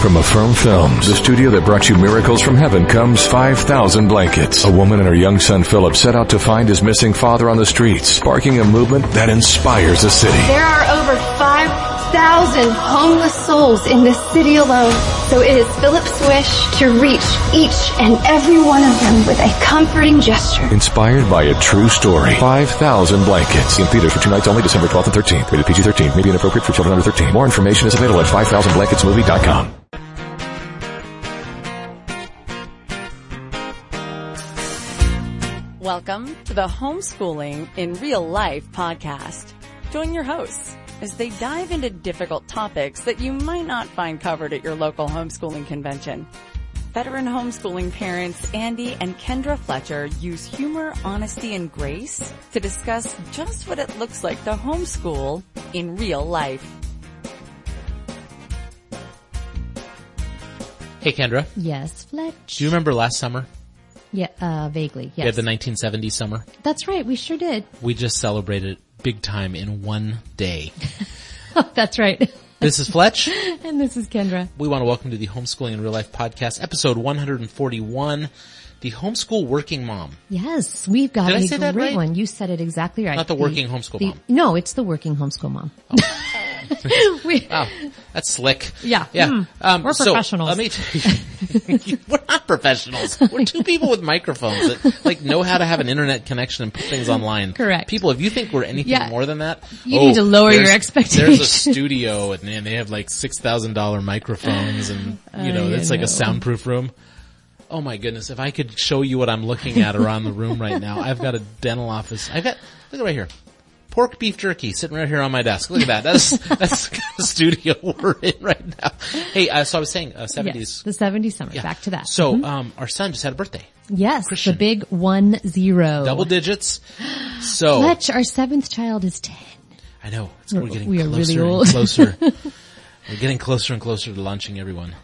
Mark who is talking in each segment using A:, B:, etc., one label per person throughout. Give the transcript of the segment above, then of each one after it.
A: From Affirm Films, the studio that brought you Miracles from Heaven, comes 5,000 Blankets. A woman and her young son Philip set out to find his missing father on the streets, sparking a movement that inspires a city.
B: There are over 5,000 homeless souls in this city alone. So it is Philip's wish to reach each and every one of them with a comforting gesture.
A: Inspired by a true story. 5,000 Blankets. In theaters for two nights only, December 12th and 13th. Rated PG-13. May be inappropriate for children under 13. More information is available at 5000blanketsmovie.com.
C: Welcome to the Homeschooling in Real Life podcast. Join your hosts as they dive into difficult topics that you might not find covered at your local homeschooling convention. Veteran homeschooling parents Andy and Kendra Fletcher use humor, honesty, and grace to discuss just what it looks like to homeschool in real life.
D: Hey Kendra,
E: Yes, Fletch.
D: do you remember last summer?
E: Yeah, uh, vaguely.
D: We
E: Yes.
D: had the 1970s summer.
E: That's right. We sure did.
D: We just celebrated big time in one day.
E: That's right.
D: This is Fletch.
E: and this is Kendra.
D: We want to welcome to the Homeschooling in Real Life podcast, episode 141, the homeschool working mom.
E: Yes, we've got
D: Did
E: a
D: say that
E: great
D: right?
E: one. You said it exactly right.
D: Not the working homeschool
E: the-
D: mom.
E: No, it's the working homeschool mom. Oh. we,
D: Wow, that's slick.
E: Yeah.
D: Yeah.
E: Hmm.
D: Um,
E: We're
D: so,
E: professionals.
D: let me you, we're not professionals. We're two people with microphones that like know how to have an internet connection and put things online.
E: Correct.
D: People, if you think we're anything
E: Yeah.
D: more than that,
E: You need to lower your expectations.
D: There's a studio and, and they have like six thousand dollar microphones and you know it's like a soundproof room. Oh my goodness! If I could show you what I'm looking at around the room right now, I've got a dental office. I've got look at right here, pork beef jerky sitting right here on my desk. Look at that. That's that's the studio we're in right now. Hey, uh, so I was saying uh,
E: yes,
D: seventies.
E: the 70s summer. Back to that.
D: So um, our son just had a birthday,
E: yes,
D: Christian.
E: the big one zero.
D: double digits. So
E: Fletch, our seventh child is 10.
D: I know it's, we're getting
E: we are really
D: closer
E: old.
D: and closer. we're getting closer and closer to launching everyone.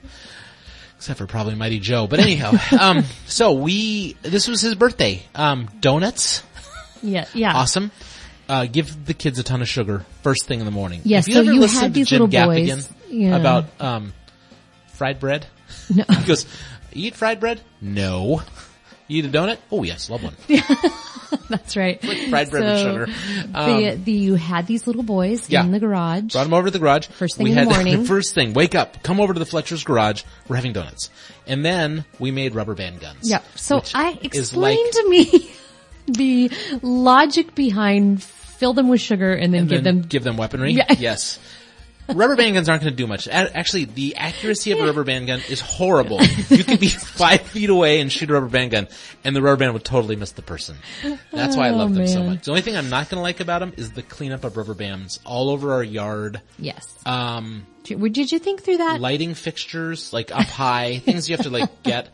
D: Except for probably Mighty Joe. But anyhow, um, so we, this was his birthday. Um, donuts,
E: Yeah, yeah.
D: awesome. Uh, give the kids a ton of sugar first thing in the morning.
E: Yes,
D: Have you
E: so
D: ever
E: you
D: listened
E: had
D: to
E: these
D: Jim
E: little
D: Gaffigan
E: boys, yeah.
D: about, um, fried bread?
E: No.
D: He goes, you eat fried bread? No. You eat a donut? Oh yes, love one.
E: That's right.
D: fried bread with
E: So,
D: sugar.
E: the, the, you had these little boys
D: yeah.
E: in the garage.
D: Brought him over to the garage.
E: First thing
D: we
E: in the
D: had
E: morning.
D: first thing, wake up, come over to the Fletcher's garage. We're having donuts, and then we made rubber band guns.
E: Yeah. So I explain
D: like-
E: to me the logic behind fill them with sugar and then
D: and
E: give
D: then
E: them.
D: give them weaponry.
E: Yeah.
D: Yes. Rubber band guns aren't going to do much. Actually, the accuracy of a rubber band gun is horrible. You could be five feet away and shoot a rubber band gun, and the rubber band would totally miss the person. That's why I
E: Oh,
D: love them so much. The only thing I'm not going to like about them is the cleanup of rubber bands all over our yard.
E: Yes.
D: Um,
E: Did did you think through that?
D: lighting fixtures, like up high, things you have to like get.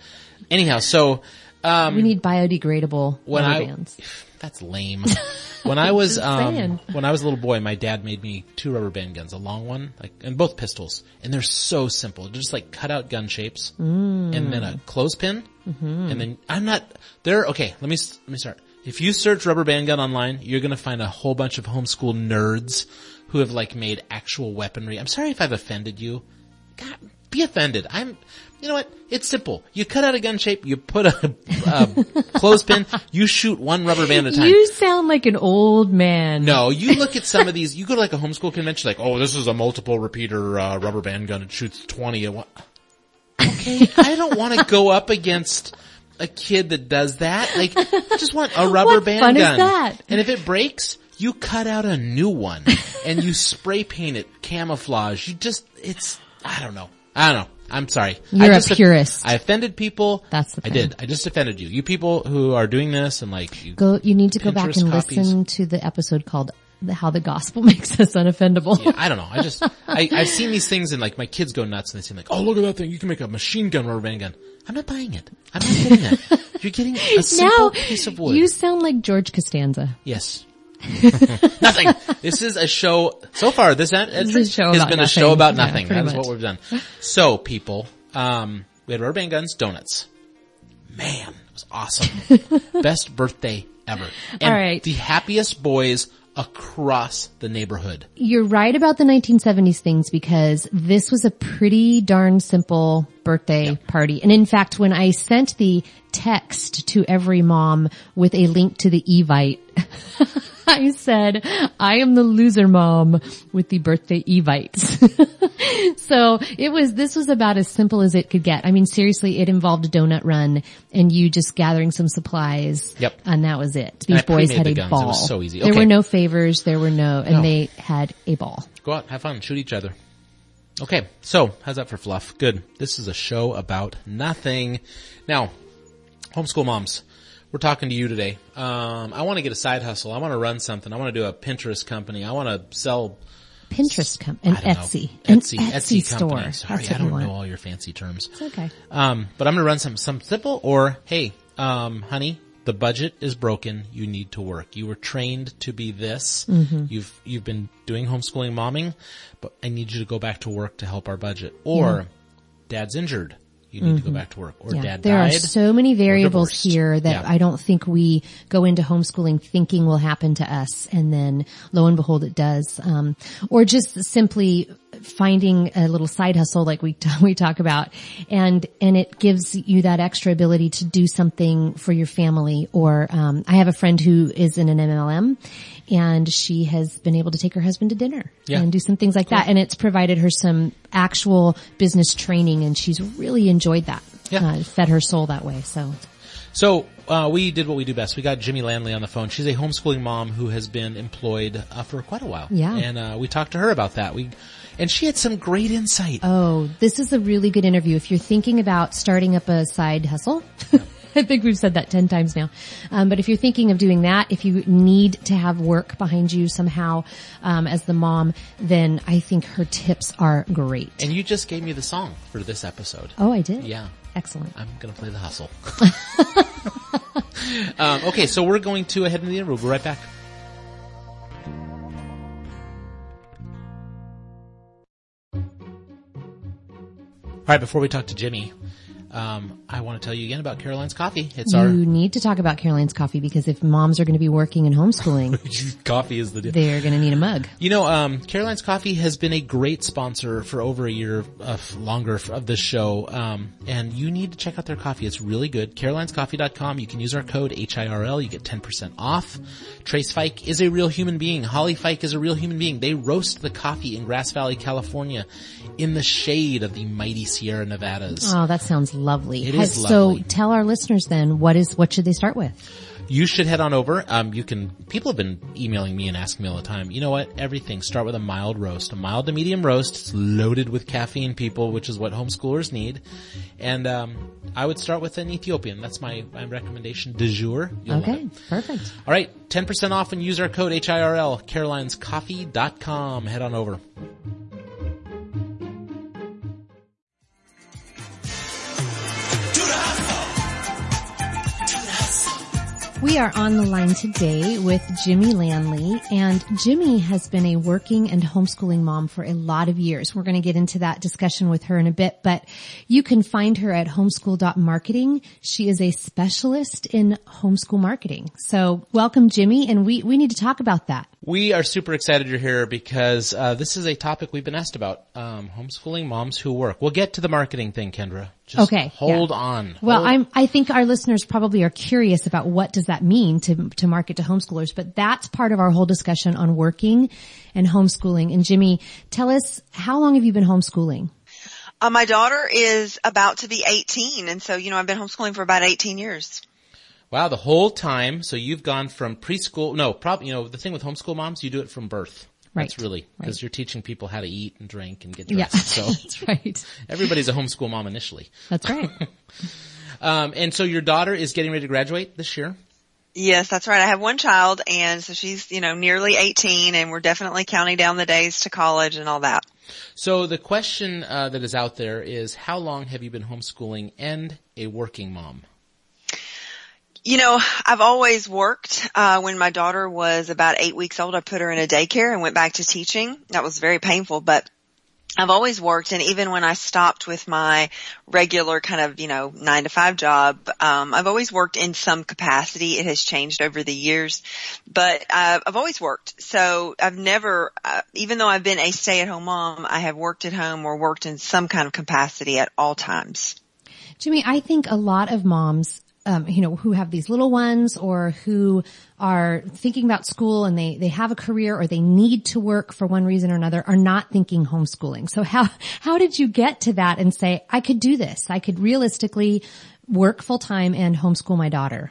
D: Anyhow, so, um,
E: we need biodegradable
D: when
E: rubber
D: I,
E: bands.
D: That's lame. When I was, um, when I was a little boy, my dad made me two rubber band guns, a long one, like, and both pistols. And they're so simple. They're just like cut out gun shapes.
E: Mm.
D: And then a clothespin.
E: Mm-hmm.
D: And then, I'm not, they're, okay, let me, let me start. If you search rubber band gun online, you're gonna find a whole bunch of homeschool nerds who have like made actual weaponry. I'm sorry if I've offended you. God, be offended. I'm, you know what? It's simple. You cut out a gun shape, you put a, a clothespin, you shoot one rubber band at a time.
E: You sound like an old man.
D: No, you look at some of these, you go to like a homeschool convention, like, oh, this is a multiple repeater, uh, rubber band gun, it shoots 20 at one. Okay, I don't want to go up against a kid that does that. Like, I just want a rubber
E: What
D: band
E: fun is that?
D: And if it breaks, you cut out a new one and you spray paint it camouflage. You just, it's, I don't know. I don't know. I'm sorry.
E: You're
D: I
E: a
D: just,
E: purist.
D: I offended people.
E: That's the
D: I did. I just offended you. You people who are doing this and like, you,
E: Go. You need to go back and
D: copies.
E: listen to the episode called "How the Gospel Makes Us Unoffendable."
D: Yeah, I don't know. I just, I, I've seen these things and like my kids go nuts and they seem like, oh look at that thing, you can make a machine gun rubber band gun. I'm not buying it. I'm not getting it. You're getting a simple
E: now
D: piece of wood.
E: you sound like George Costanza.
D: yes. nothing. This is a show, so far this en-
E: This is a show
D: has
E: about
D: been a
E: nothing.
D: show about nothing. That's what we've done. So people, um, we had rubber band guns, donuts. Man, it was awesome. Best birthday ever. And
E: All right.
D: the happiest boys across the neighborhood.
E: You're right about the 1970s things because this was a pretty darn simple birthday party. And in fact, when I sent the text to every mom with a link to the Evite, I said, I am the loser mom with the birthday Evites. so it was, this was about as simple as it could get. I mean, seriously, it involved a donut run and you just gathering some supplies.
D: Yep.
E: And that was it. These boys had
D: the
E: a
D: guns. It was so easy.
E: There
D: Okay.
E: were no favors. There were no, and
D: No.
E: they had a ball.
D: Go out, have fun, shoot each other. Okay, so how's that for fluff? Good. This is a show about nothing. Now, homeschool moms, we're talking to you today. Um, I want to get a side hustle. I want to run something. I want to do a Pinterest company. I want to sell
E: Pinterest com- and
D: I don't
E: Etsy. An
D: Etsy,
E: Etsy, store.
D: company. Sorry, I don't know all your fancy terms.
E: It's okay.
D: Um, but I'm gonna run some, some simple or, hey, um, honey, the budget is broken. You need to work. You were trained to be this.
E: Mm-hmm.
D: You've, you've been doing homeschooling momming, but I need you to go back to work to help our budget. Or dad's injured. You need to go back to work. Or
E: Mm-hmm. Yeah,
D: dad
E: there
D: died.
E: are so many variables here that
D: Yeah.
E: I don't think we go into homeschooling thinking will happen to us, and then lo and behold, it does. Um, or just simply finding a little side hustle, like we we talk about, and and it gives you that extra ability to do something for your family. Or um, I have a friend who is in an MLM, and she has been able to take her husband to dinner
D: Yeah.
E: and do some things like that, and it's provided her some actual business training, and she's really enjoyed that
D: Yeah.
E: uh, fed her soul that way. So
D: So uh, we did what we do best. We got Jimmie Lanley on the phone. She's a homeschooling mom who has been employed uh, for quite a while.
E: Yeah.
D: and uh, we talked to her about that. We and she had some great insight.
E: Oh, this is a really good interview. If you're thinking about starting up a side hustle, I think we've said that 10 times now. Um, but if you're thinking of doing that, if you need to have work behind you somehow, um, as the mom, then I think her tips are great.
D: and you just gave me the song for this episode.
E: Oh, I did?
D: Yeah.
E: Excellent.
D: I'm gonna play the hustle. um, okay, so we're going to head into the interview. We'll be right back. All right, before we talk to Jimmie, um, I want to tell you again about Caroline's Coffee. It's
E: You
D: our You
E: need to talk about Caroline's coffee because if moms are going to be working and homeschooling,
D: coffee is the deal.
E: they're going to need a mug.
D: You know, um, Caroline's Coffee has been a great sponsor for over a year uh, longer of this show, um, and you need to check out their coffee. It's really good. Caroline'sCoffee.com. You can use our code HIRL. You get 10% off. Trace Fike is a real human being. Holly Fike is a real human being. They roast the coffee in Grass Valley, California in the shade of the mighty Sierra Nevadas.
E: Oh, that sounds lovely.
D: It
E: Has-
D: is
E: So tell our listeners then what is, what should they start with?
D: You should head on over. Um, you can, people have been emailing me and asking me all the time, you know what, everything, start with a mild roast. A mild to medium roast, it's loaded with caffeine people, which is what homeschoolers need. And, um, I would start with an Ethiopian. That's my, my recommendation du jour. You'll
E: Okay, perfect.
D: Alright, 10% off and use our code HIRL, carolinescoffee.com. Head on over.
E: We are on the line today with Jimmie Lanley and Jimmie has been a working and homeschooling mom for a lot of years. We're going to get into that discussion with her in a bit, but you can find her at homeschool.marketing. She is a specialist in homeschool marketing. So welcome Jimmie and we, we need to talk about that.
D: We are super excited you're here because uh, this is a topic we've been asked about. Um, homeschooling moms who work. We'll get to the marketing thing, Kendra. Just
E: Okay,
D: hold
E: yeah.
D: on.
E: Well,
D: Hold-
E: I'm, I think our listeners probably are curious about what does that mean to, to market to homeschoolers, but that's part of our whole discussion on working and homeschooling. And Jimmie, tell us, how long have you been homeschooling?
F: Uh, my daughter is about to be 18 and so, you know, I've been homeschooling for about 18 years.
D: Wow, the whole time. So you've gone from preschool. No, probably. You know, the thing with homeschool moms, you do it from birth.
E: Right.
D: That's really because
E: right.
D: you're teaching people how to eat and drink and get
E: Yeah,
D: dressed. So
E: that's right.
D: everybody's a homeschool mom initially.
E: That's right.
D: Um, and so your daughter is getting ready to graduate this year.
F: Yes, that's right. I have one child and so she's, you know, nearly 18 and we're definitely counting down the days to college and all that.
D: So the question uh, that is out there is, how long have you been homeschooling and a working mom?
F: You know, I've always worked. Uh, when my daughter was about eight weeks old, I put her in a daycare and went back to teaching. That was very painful, but I've always worked and even when I stopped with my regular kind of, you know, nine to five job, um, I've always worked in some capacity. It has changed over the years, but uh, I've always worked. So I've never, uh, even though I've been a stay at home mom, I have worked at home or worked in some kind of capacity at all times.
E: Jimmie, I think a lot of moms um, you know, who have these little ones or who are thinking about school and they, they have a career or they need to work for one reason or another are not thinking homeschooling. So how, how did you get to that and say, I could do this? I could realistically work full time and homeschool my daughter?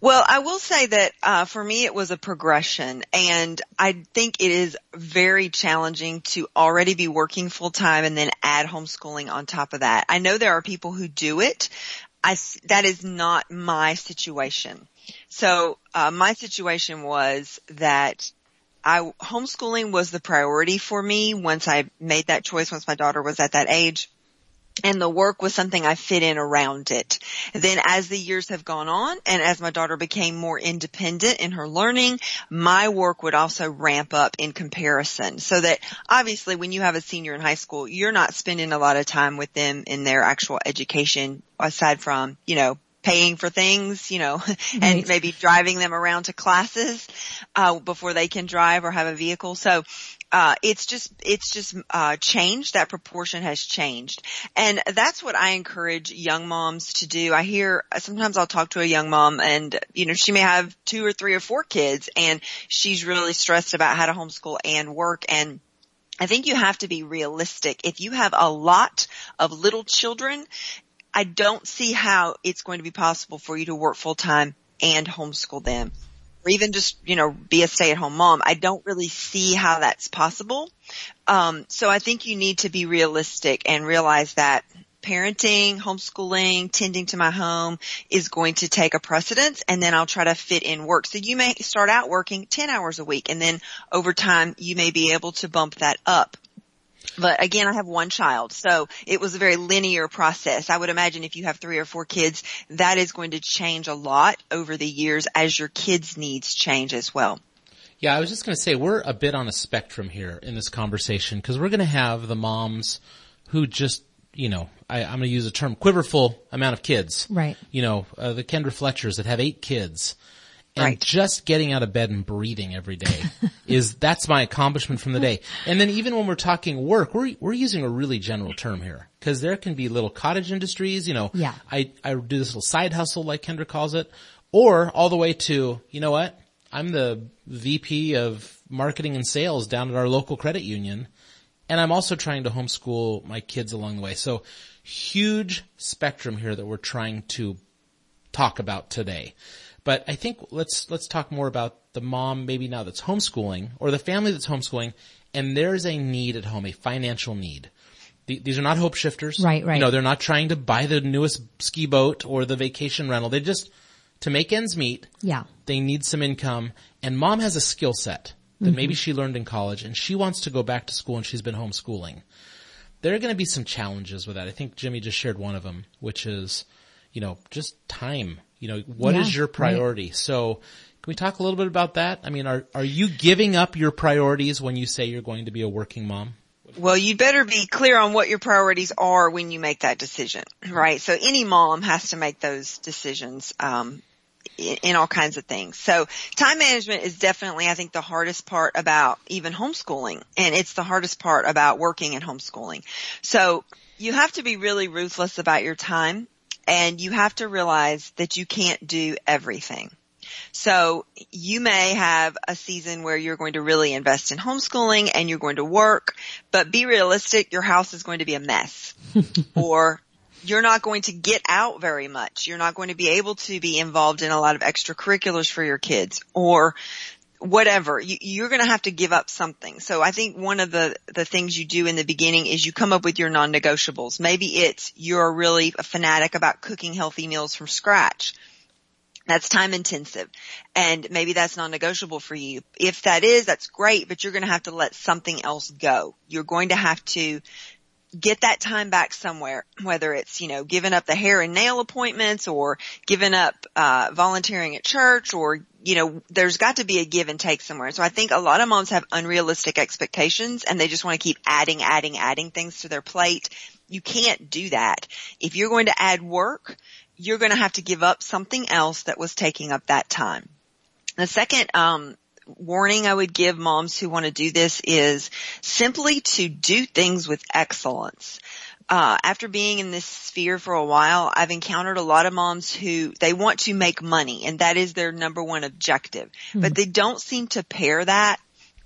F: Well, I will say that uh, for me it was a progression, and I think it is very challenging to already be working full time and then add homeschooling on top of that. I know there are people who do it. I, that is not my situation. So, uh, my situation was that I, homeschooling was the priority for me once I made that choice, once my daughter was at that age and the work was something I fit in around it. Then as the years have gone on and as my daughter became more independent in her learning, my work would also ramp up in comparison so that obviously when you have a senior in high school, you're not spending a lot of time with them in their actual education aside from, you know, paying for things, you know, and right. maybe driving them around to classes, uh, before they can drive or have a vehicle. So uh, it's just it's just uh, changed. That proportion has changed, and that's what I encourage young moms to do. I hear sometimes I'll talk to a young mom, and you know she may have two or three or four kids, and she's really stressed about how to homeschool and work and. I think you have to be realistic. If you have a lot of little children, I don't see how it's going to be possible for you to work full time and homeschool them or even just, you know, be a stay at home mom. I don't really see how that's possible. Um, so I think you need to be realistic and realize that parenting, homeschooling, tending to my home is going to take a precedence and then I'll try to fit in work. So you may start out working 10 hours a week and then over time you may be able to bump that up. But again, I have one child, so it was a very linear process. I would imagine if you have three or four kids, that is going to change a lot over the years as your kids' needs change as well.
D: Yeah, I was just going to say we're a bit on a spectrum here in this conversation because we're going to have the moms who just, you know, I, am going to use a term, quiverful amount of kids.
E: Right.
D: You know, uh, the Kendra Fletchers that have eight kids and
F: right.
D: just getting out of bed and breathing every day is that's my accomplishment from the day. And then even when we're talking work, we're we're using a really general term here because there can be little cottage industries. You know,
E: yeah.
D: I I do this little side hustle like Kendra calls it, or all the way to you know what I'm the VP of marketing and sales down at our local credit union, and I'm also trying to homeschool my kids along the way. So huge spectrum here that we're trying to talk about today. But I think let's let's talk more about the mom maybe now that's homeschooling or the family that's homeschooling, and there's a need at home, a financial need. These are not hope shifters,
E: right? Right.
D: You know, they're not trying to buy the newest ski boat or the vacation rental. They just to make ends meet.
E: Yeah.
D: They need some income, and mom has a skill set that mm-hmm. maybe she learned in college, and she wants to go back to school, and she's been homeschooling. There are going to be some challenges with that. I think Jimmie just shared one of them, which is, you know, just time you know, what yeah, is your priority? Right. So can we talk a little bit about that? I mean, are, are you giving up your priorities when you say you're going to be a working mom?
F: Well, you'd better be clear on what your priorities are when you make that decision, right? So any mom has to make those decisions, um, in, in all kinds of things. So time management is definitely, I think, the hardest part about even homeschooling, and it's the hardest part about working and homeschooling. So you have to be really ruthless about your time and you have to realize that you can't do everything. So you may have a season where you're going to really invest in homeschooling and you're going to work, but be realistic, your house is going to be a mess. or you're not going to get out very much. You're not going to be able to be involved in a lot of extracurriculars for your kids or whatever, you, are going to have to give up something. So I think one of the, the things you do in the beginning is you come up with your non-negotiables. Maybe it's you're really a fanatic about cooking healthy meals from scratch. That's time intensive and maybe that's non-negotiable for you. If that is, that's great, but you're going to have to let something else go. You're going to have to get that time back somewhere, whether it's, you know, giving up the hair and nail appointments or giving up, uh, volunteering at church or you know, there's got to be a give and take somewhere. So I think a lot of moms have unrealistic expectations and they just want to keep adding, adding, adding things to their plate. You can't do that. If you're going to add work, you're going to have to give up something else that was taking up that time. The second, um, warning I would give moms who want to do this is simply to do things with excellence uh, after being in this sphere for a while, I've encountered a lot of moms who they want to make money and that is their number one objective, mm-hmm. but they don't seem to pair that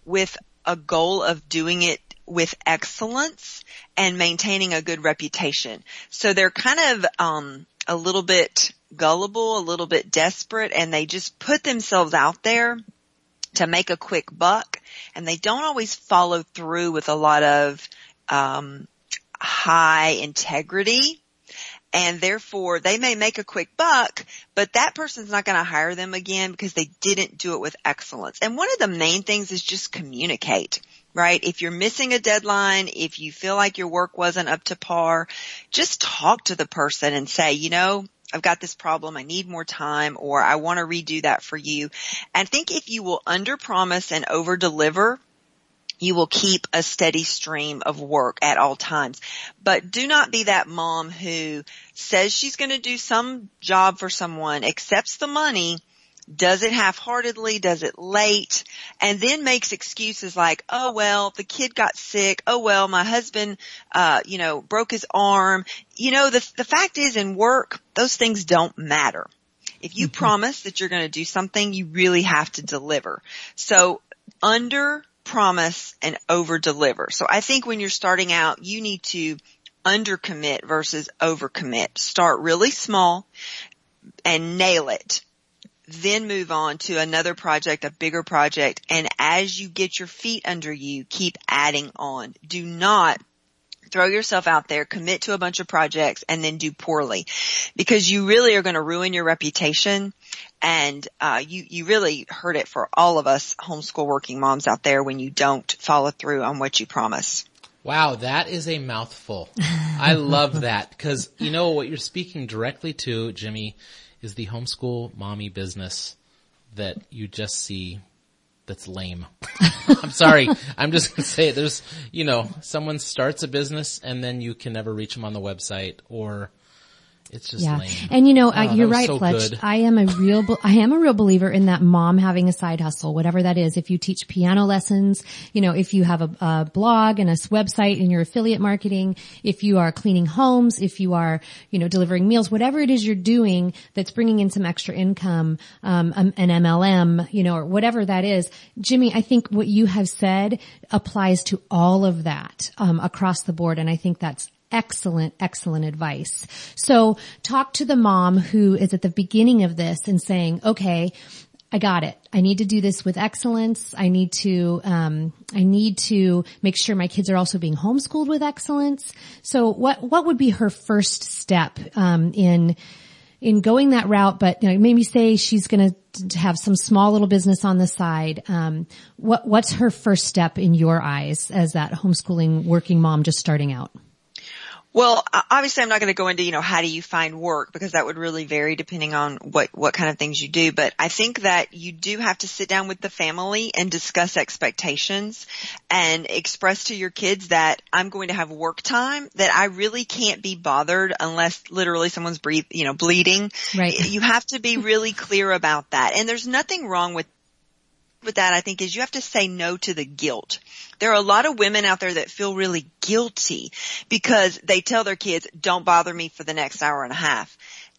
F: with a goal of doing it with excellence and maintaining a good reputation. So they're kind of, um, a little bit gullible, a little bit desperate, and they just put themselves out there to make a quick buck and they don't always follow through with a lot of, um, high integrity and therefore they may make a quick buck, but that person's not going to hire them again because they didn't do it with excellence. And one of the main things is just communicate, right? If you're missing a deadline, if you feel like your work wasn't up to par, just talk to the person and say, you know, I've got this problem. I need more time or I want to redo that for you. And think if you will under promise and over deliver, you will keep a steady stream of work at all times. But do not be that mom who says she's going to do some job for someone, accepts the money, does it half-heartedly, does it late, and then makes excuses like, oh well, the kid got sick, oh well, my husband, uh, you know, broke his arm. You know, the, the fact is in work, those things don't matter. If you mm-hmm. promise that you're going to do something, you really have to deliver. So under promise and over deliver. So I think when you're starting out, you need to undercommit versus overcommit. Start really small and nail it. Then move on to another project, a bigger project. And as you get your feet under you, keep adding on. Do not throw yourself out there, commit to a bunch of projects and then do poorly because you really are going to ruin your reputation and uh, you you really hurt it for all of us homeschool working moms out there when you don't follow through on what you promise.
D: Wow, that is a mouthful. I love that because you know what you're speaking directly to, Jimmie, is the homeschool mommy business that you just see that's lame. I'm sorry. I'm just gonna say it. There's, you know, someone starts a business and then you can never reach them on the website or it's just yeah. Lame.
E: And you know, uh, oh, you're right, so Fletch. Good. I am a real, I am a real believer in that mom having a side hustle, whatever that is. If you teach piano lessons, you know, if you have a, a blog and a website and your affiliate marketing, if you are cleaning homes, if you are, you know, delivering meals, whatever it is you're doing that's bringing in some extra income, um, an MLM, you know, or whatever that is. Jimmie, I think what you have said applies to all of that, um, across the board. And I think that's excellent, excellent advice. So talk to the mom who is at the beginning of this and saying, okay, I got it. I need to do this with excellence. I need to, um, I need to make sure my kids are also being homeschooled with excellence. So what, what would be her first step, um, in, in going that route, but you know, maybe say she's going to have some small little business on the side. Um, what, what's her first step in your eyes as that homeschooling working mom just starting out?
F: Well, obviously I'm not going to go into, you know, how do you find work because that would really vary depending on what, what kind of things you do. But I think that you do have to sit down with the family and discuss expectations and express to your kids that I'm going to have work time that I really can't be bothered unless literally someone's breathe, you know, bleeding.
E: Right.
F: You have to be really clear about that. And there's nothing wrong with with that, I think, is you have to say no to the guilt. There are a lot of women out there that feel really guilty because they tell their kids, don't bother me for the next hour and a half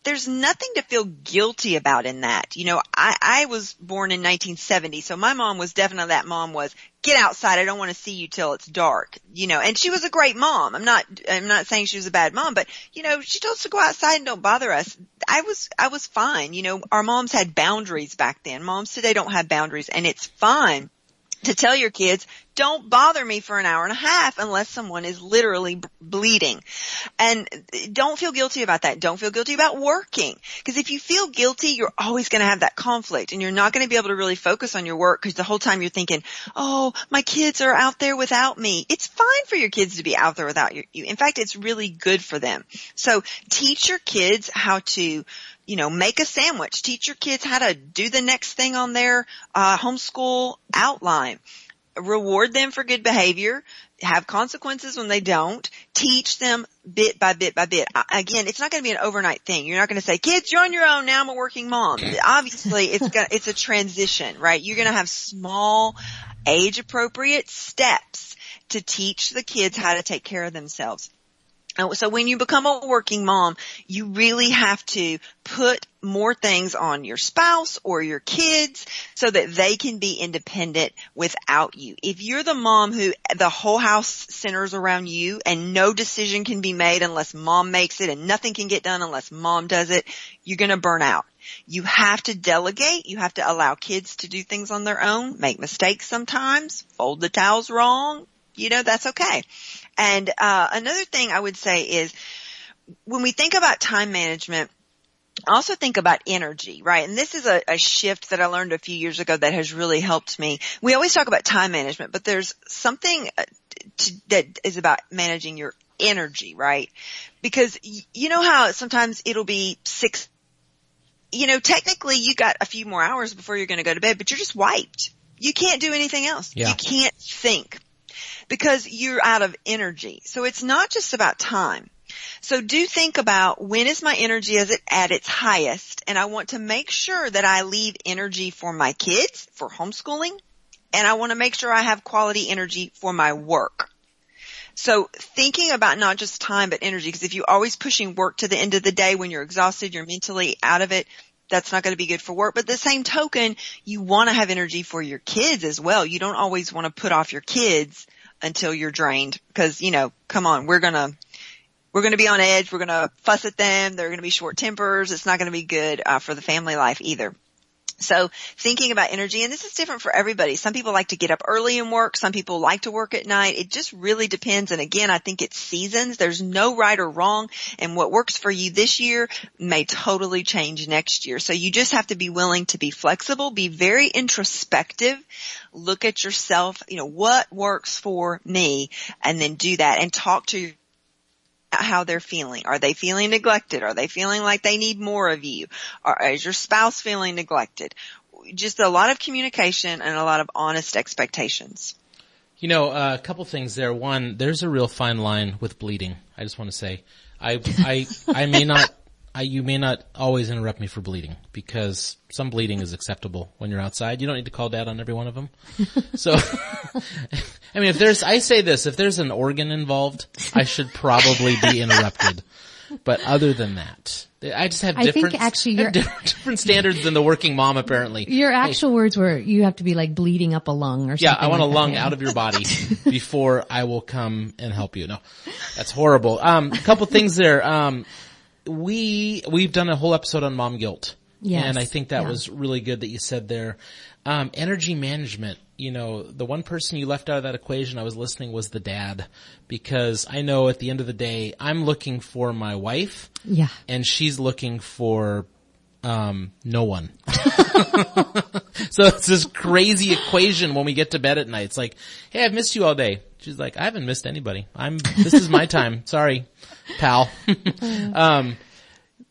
F: there's nothing to feel guilty about in that. You know, I, I was born in 1970, so my mom was definitely that mom was, get outside, I don't want to see you till it's dark. You know, and she was a great mom. I'm not, I'm not saying she was a bad mom, but you know, she told us to go outside and don't bother us. I was, I was fine. You know, our moms had boundaries back then. Moms today don't have boundaries and it's fine to tell your kids, don't bother me for an hour and a half unless someone is literally b- bleeding. And don't feel guilty about that. Don't feel guilty about working. Because if you feel guilty, you're always going to have that conflict and you're not going to be able to really focus on your work because the whole time you're thinking, oh, my kids are out there without me. It's fine for your kids to be out there without you. In fact, it's really good for them. So teach your kids how to you know, make a sandwich. Teach your kids how to do the next thing on their uh, homeschool outline. Reward them for good behavior. Have consequences when they don't. Teach them bit by bit by bit. Again, it's not going to be an overnight thing. You're not going to say, "Kids, you're on your own now. I'm a working mom." Obviously, it's gonna, it's a transition, right? You're going to have small, age appropriate steps to teach the kids how to take care of themselves. Uh, so when you become a working mom, you really have to put more things on your spouse or your kids so that they can be independent without you. If you're the mom who the whole house centers around you and no decision can be made unless mom makes it and nothing can get done unless mom does it, you're going to burn out. You have to delegate. You have to allow kids to do things on their own, make mistakes sometimes, fold the towels wrong. You know, that's okay. And uh, another thing I would say is when we think about time management, also think about energy, right? And this is a, a, shift that I learned a few years ago that has really helped me. We always talk about time management, but there's something uh, to, that is about managing your energy, right? Because y- you know how sometimes it'll be six, you know, technically you got a few more hours before you're going to go to bed, but you're just wiped. You can't do anything else.
D: Yeah.
F: You can't think because you're out of energy. So it's not just about time. So do think about when is my energy is it at its highest and I want to make sure that I leave energy for my kids, for homeschooling, and I want to make sure I have quality energy for my work. So thinking about not just time but energy, because if you're always pushing work to the end of the day when you're exhausted, you're mentally out of it, that's not going to be good for work. But the same token, you want to have energy for your kids as well. You don't always want to put off your kids until you're drained because, you know, come on, we're going to, we're going to be on edge. We're going to fuss at them. They're going to be short tempers. It's not going to be good uh, for the family life either. So thinking about energy, and this is different for everybody. Some people like to get up early and work. Some people like to work at night. It just really depends. And again, I think it's seasons. There's no right or wrong. And what works for you this year may totally change next year. So you just have to be willing to be flexible, be very introspective, look at yourself, you know, what works for me and then do that and talk to how they're feeling. Are they feeling neglected? Are they feeling like they need more of you? Or is your spouse feeling neglected? Just a lot of communication and a lot of honest expectations.
D: You know, uh, a couple things there. One, there's a real fine line with bleeding. I just want to say, I, I, I may not, I, you may not always interrupt me for bleeding because some bleeding is acceptable when you're outside. You don't need to call dad on every one of them. So, I mean, if there's, I say this, if there's an organ involved, I should probably be interrupted. But other than that, I just have
E: I think
D: different,
E: actually you're-
D: different, different standards than the working mom apparently.
E: Your
D: Hey,
E: actual words were you have to be like bleeding up a lung or something.
D: yeah, I want a
E: like that,
D: lung out of your body before I will come and help you. No, that's horrible. Um, a couple things there. Um, we, we've done a whole episode on mom guilt.
E: Yes,
D: And I think that
E: yeah.
D: was really good that you said there. Um, energy management, you know, the one person you left out of that equation I was listening was the dad because I know at the end of the day, I'm looking for my wife
E: Yeah.
D: and she's looking for um no one. so it's this crazy equation when we get to bed at night. It's like, hey, I've missed you all day. She's like, I haven't missed anybody. I'm this is my time. Sorry, pal. um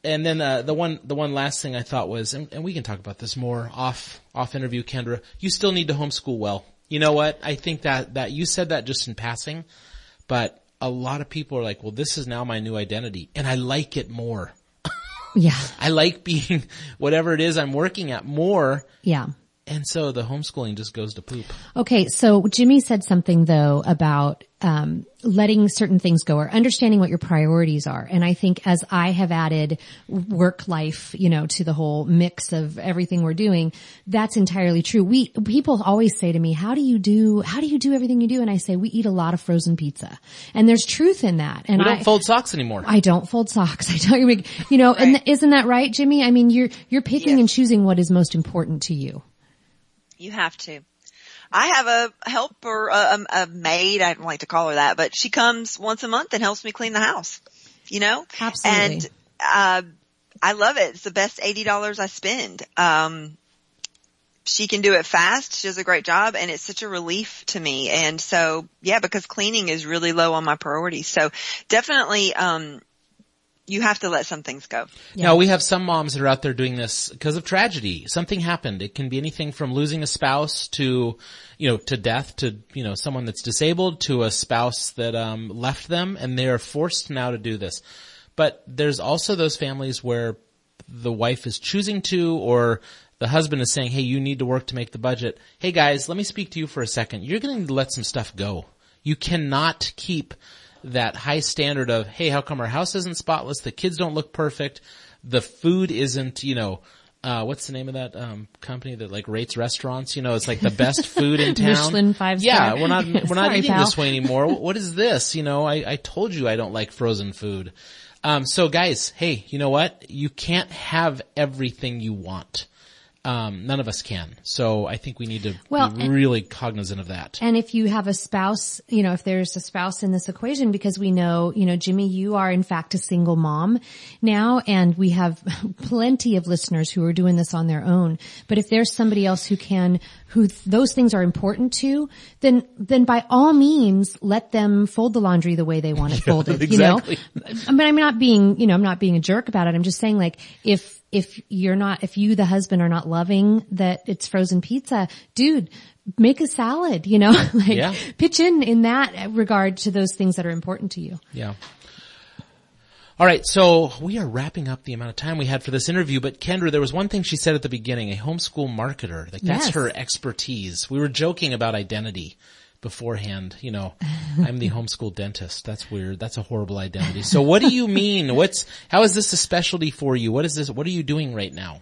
D: and then uh, the one the one last thing I thought was, and, and we can talk about this more off off interview, Kendra. You still need to homeschool well. You know what? I think that that you said that just in passing, but a lot of people are like, well, this is now my new identity, and I like it more.
E: Yeah.
D: I like being whatever it is I'm working at more,
E: Yeah.
D: And so the homeschooling just goes to poop.
E: Okay, so Jimmie said something though about um, letting certain things go or understanding what your priorities are. And I think as I have added work life, you know, to the whole mix of everything we're doing, that's entirely true. We people always say to me, "How do you do? How do you do everything you do?" And I say, "We eat a lot of frozen pizza," and there's truth in that. And
D: We don't
E: I,
D: fold socks anymore.
E: I don't fold socks. I don't you know, and isn't that right, Jimmie? I mean, you're you're picking
F: Yes.
E: and choosing what is most important to you.
F: You have to. I have a helper, a, a maid. I don't like to call her that, but she comes once a month and helps me clean the house. You know,
E: Absolutely.
F: and uh, I love it. It's the best eighty dollars I spend. Um, she can do it fast. She does a great job and it's such a relief to me. And so, yeah, because cleaning is really low on my priorities. So definitely, um, you have to let some things go.
D: Now we have some moms that are out there doing this because of tragedy. Something happened. It can be anything from losing a spouse to, you know, to death to, you know, someone that's disabled to a spouse that, um, left them and they are forced now to do this. But there's also those families where the wife is choosing to or the husband is saying, hey, you need to work to make the budget. Hey guys, let me speak to you for a second. You're going to let some stuff go. You cannot keep that high standard of, hey, how come our house isn't spotless? The kids don't look perfect. The food isn't, you know, uh, what's the name of that, um, company that like rates restaurants? You know, it's like the best food in town.
E: Michelin five star.
D: Yeah, we're not, we're not
E: Sorry,
D: eating
E: pal.
D: this way anymore. What is this? You know, I, I told you I don't like frozen food. Um, so guys, hey, you know what? You can't have everything you want. Um, none of us can. So I think we need to
E: Well,
D: be
E: and-
D: really cognizant of that.
E: And if you have a spouse, you know, if there's a spouse in this equation, because we know, you know, Jimmie, you are in fact a single mom now, and we have plenty of listeners who are doing this on their own. But if there's somebody else who can, who th- those things are important to, then, then by all means, let them fold the laundry the way they want it folded,
D: exactly.
E: you know? I mean, I'm not being, you know, I'm not being a jerk about it. I'm just saying like, if, if you're not, if you, the husband, are not loving that it's frozen pizza, dude, make a salad, you know, like
D: Yeah.
E: pitch in in that regard to those things that are important to you.
D: Yeah. All right, so we are wrapping up the amount of time we had for this interview, but Kendra, there was one thing she said at the beginning, a homeschool marketer. Like that's
E: Yes.
D: her expertise. We were joking about identity beforehand, you know, I'm the homeschool dentist. That's weird. That's a horrible identity. So what do you mean? What's, how is this a specialty for you? What is this, what are you doing right now?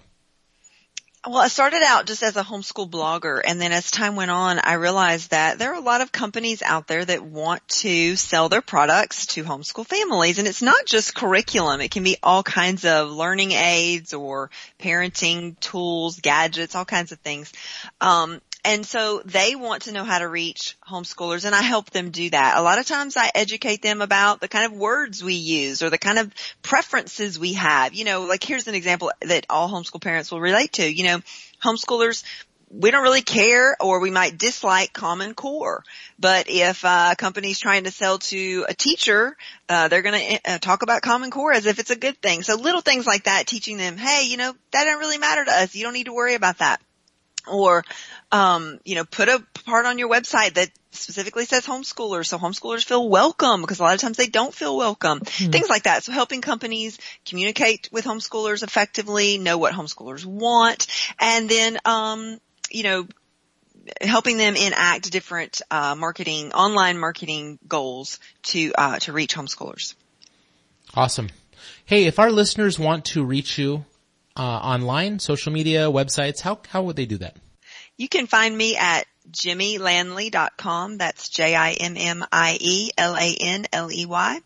F: Well, I started out just as a homeschool blogger and then as time went on, I realized that there are a lot of companies out there that want to sell their products to homeschool families and it's not just curriculum. It can be all kinds of learning aids or parenting tools, gadgets, all kinds of things. Um, and so they want to know how to reach homeschoolers and I help them do that. A lot of times I educate them about the kind of words we use or the kind of preferences we have. You know, like here's an example that all homeschool parents will relate to. You know, homeschoolers we don't really care or we might dislike Common Core. But if uh, a company's trying to sell to a teacher, uh, they're going to uh, talk about Common Core as if it's a good thing. So little things like that, teaching them, hey, you know, that doesn't really matter to us. You don't need to worry about that. Or, um, you know, put a part on your website that specifically says homeschoolers so homeschoolers feel welcome because a lot of times they don't feel welcome. Things like that. So helping companies communicate with homeschoolers effectively, know what homeschoolers want, and then, um, you know, helping them enact different, uh, marketing, online marketing goals to, uh, to reach homeschoolers.
D: Awesome. Hey, if our listeners want to reach you, uh, online, social media, websites, how, how would they do that?
F: You can find me at jimmielanley.com. That's J-I-M-M-I-E-L-A-N-L-E-Y.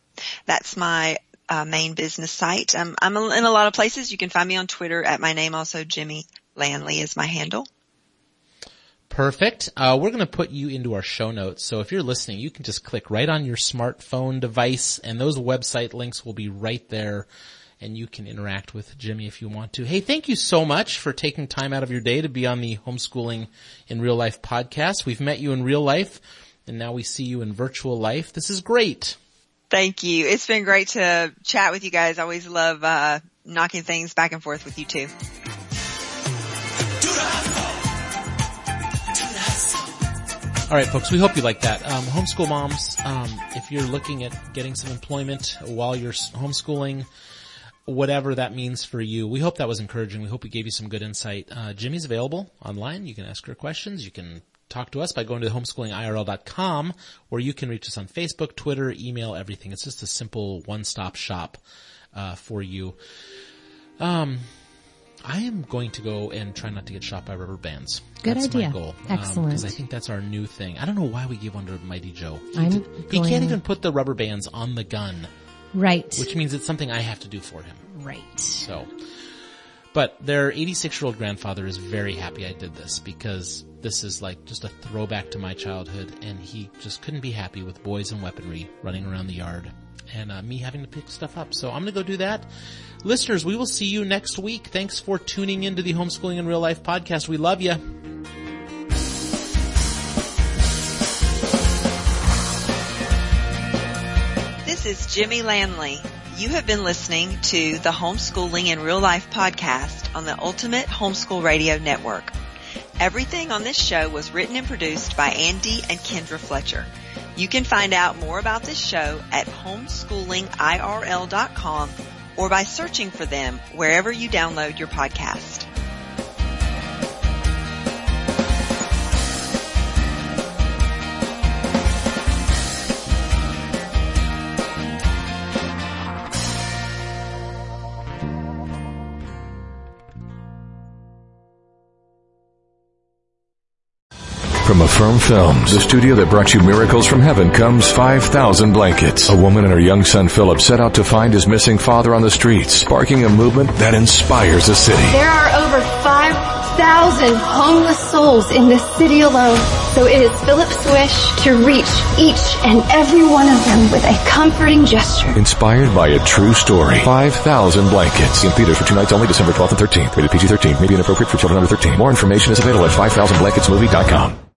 F: That's my uh, main business site. Um, I'm in a lot of places. You can find me on Twitter at my name also. Jimmie Lanley is my handle.
D: Perfect. Uh, we're going to put you into our show notes. So if you're listening, you can just click right on your smartphone device and those website links will be right there and you can interact with Jimmie if you want to. Hey, thank you so much for taking time out of your day to be on the homeschooling in real life podcast. We've met you in real life and now we see you in virtual life. This is great.
F: Thank you. It's been great to chat with you guys. I always love, uh, knocking things back and forth with you too.
D: All right, folks, we hope you like that. Um, homeschool moms, um, if you're looking at getting some employment while you're homeschooling, whatever that means for you, we hope that was encouraging. We hope we gave you some good insight. Uh, Jimmie's available online. You can ask her questions. You can talk to us by going to homeschoolingirl.com or you can reach us on Facebook, Twitter, email, everything. It's just a simple one-stop shop, uh, for you. Um, I am going to go and try not to get shot by rubber bands.
E: Good
D: that's
E: idea.
D: my goal.
E: Excellent.
D: Because I think that's our new thing. I don't know why we give one to Mighty Joe. He,
E: I'm
D: did- he can't even put the rubber bands on the gun,
E: Right.
D: which means it's something I have to do for him.
E: right.
D: So, But their 86 year old grandfather is very happy I did this because this is like just a throwback to my childhood and he just couldn't be happy with boys and weaponry running around the yard and uh, me having to pick stuff up. So I'm going to go do that. Listeners, we will see you next week. Thanks for tuning into the Homeschooling in Real Life podcast. We love you.
F: Is Jimmie Lanley. You have been listening to the Homeschooling in Real Life podcast on the Ultimate Homeschool Radio Network. Everything on this show was written and produced by Andy and Kendra Fletcher. You can find out more about this show at homeschoolingirl.com or by searching for them wherever you download your podcast.
A: Affirm Films, the studio that brought you Miracles from Heaven, comes 5,000 Blankets. A woman and her young son Philip set out to find his missing father on the streets, sparking a movement that inspires a city.
B: There are over 5,000 homeless souls in this city alone. So it is Philip's wish to reach each and every one of them with a comforting gesture.
A: Inspired by a true story. 5,000 Blankets. In theaters for two nights only, December 12th and 13th. Rated PG-13. May be inappropriate for children under 13. More information is available at 5000blanketsmovie.com.